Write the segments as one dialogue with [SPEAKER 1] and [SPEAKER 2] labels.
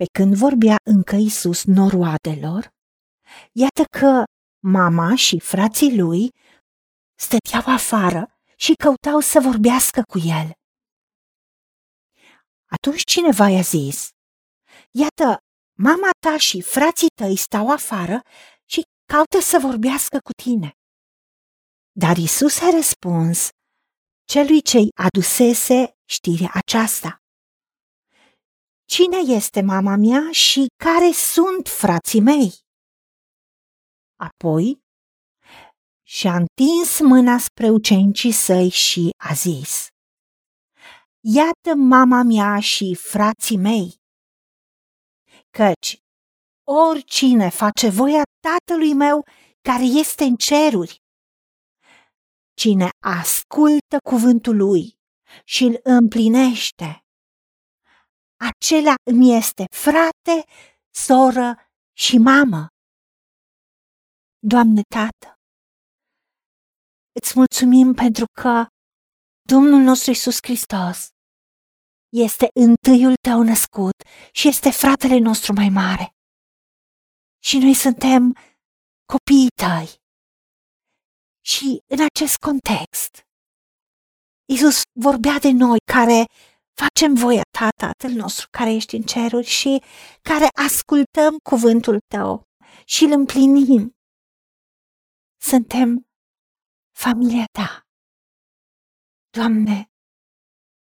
[SPEAKER 1] Pe când vorbea încă Isus noroadelor, iată că mama și frații lui stăteau afară și căutau să vorbească cu el. Atunci cineva i-a zis, iată, mama ta și frații tăi stau afară și caută să vorbească cu tine. Dar Isus a răspuns celui ce-i adusese știrea aceasta. Cine este mama mea și care sunt frații mei? Apoi și-a întins mâna spre ucenicii săi și a zis, Iată mama mea și frații mei, căci oricine face voia tatălui meu care este în ceruri, cine ascultă cuvântul lui și îl împlinește, acela îmi este frate, soră și mamă. Doamne Tată, îți mulțumim pentru că Domnul nostru Isus Hristos este întâiul tău născut și este fratele nostru mai mare. Și noi suntem copiii tăi. Și în acest context, Isus vorbea de noi care facem voia ta, Tatăl nostru care ești în ceruri și care ascultăm cuvântul tău și îl împlinim. Suntem familia ta. Doamne,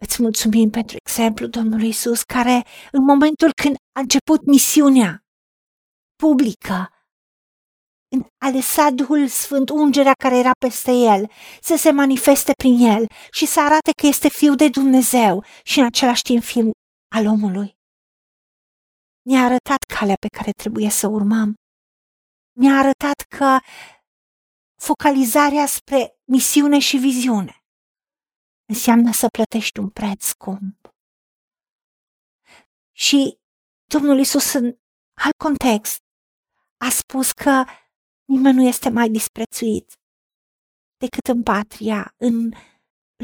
[SPEAKER 1] îți mulțumim pentru exemplu Domnului Isus, care în momentul când a început misiunea publică, a lăsat Duhul Sfânt, ungerea care era peste el, să se manifeste prin el și să arate că este Fiul de Dumnezeu și în același timp Fiul al omului. Ne-a arătat calea pe care trebuie să urmăm. Ne-a arătat că focalizarea spre misiune și viziune înseamnă să plătești un preț scump. Și Domnul Isus în alt context a spus că nimeni nu este mai disprețuit decât în patria, în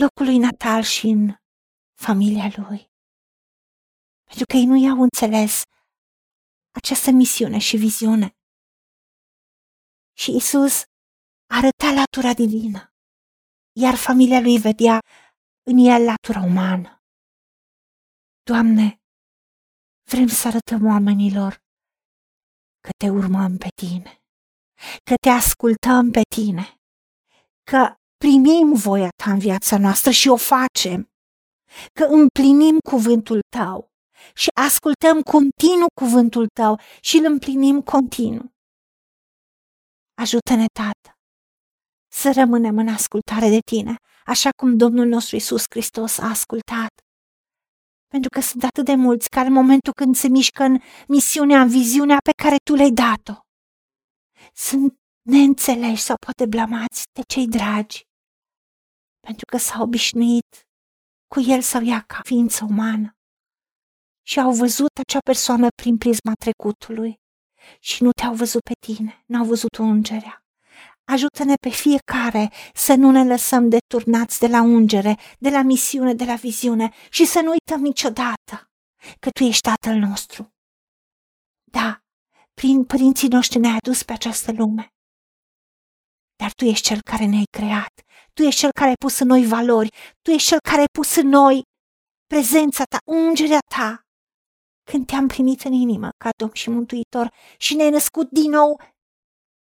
[SPEAKER 1] locul lui natal și în familia lui. Pentru că ei nu i-au înțeles această misiune și viziune. Și Isus arăta latura divină, iar familia lui vedea în el latura umană. Doamne, vrem să arătăm oamenilor că te urmăm pe tine, că te ascultăm pe tine, că primim voia ta în viața noastră și o facem, că împlinim cuvântul tău și ascultăm continuu cuvântul tău și îl împlinim continuu. Ajută-ne, Tată, să rămânem în ascultare de tine, așa cum Domnul nostru Isus Hristos a ascultat. Pentru că sunt atât de mulți care în momentul când se mișcă în misiunea, în viziunea pe care tu le-ai dat-o, sunt neînțeleși sau poate blamați de cei dragi, pentru că s-au obișnuit cu el sau ea ca ființă umană și au văzut acea persoană prin prisma trecutului și nu te-au văzut pe tine, n-au văzut ungerea. Ajută-ne pe fiecare să nu ne lăsăm deturnați de la ungere, de la misiune, de la viziune și să nu uităm niciodată că Tu ești Tatăl nostru. Da, prin părinții noștri ne-ai adus pe această lume. Dar Tu ești Cel care ne-ai creat, Tu ești Cel care ai pus în noi valori, Tu ești Cel care ai pus în noi prezența Ta, ungerea Ta. Când te-am primit în inimă ca Domn și Mântuitor și ne-ai născut din nou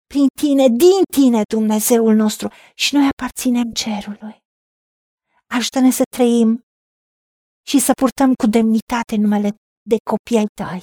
[SPEAKER 1] prin tine, din tine, Dumnezeul nostru, și noi aparținem cerului. Ajută-ne să trăim și să purtăm cu demnitate numele de copii ai tăi.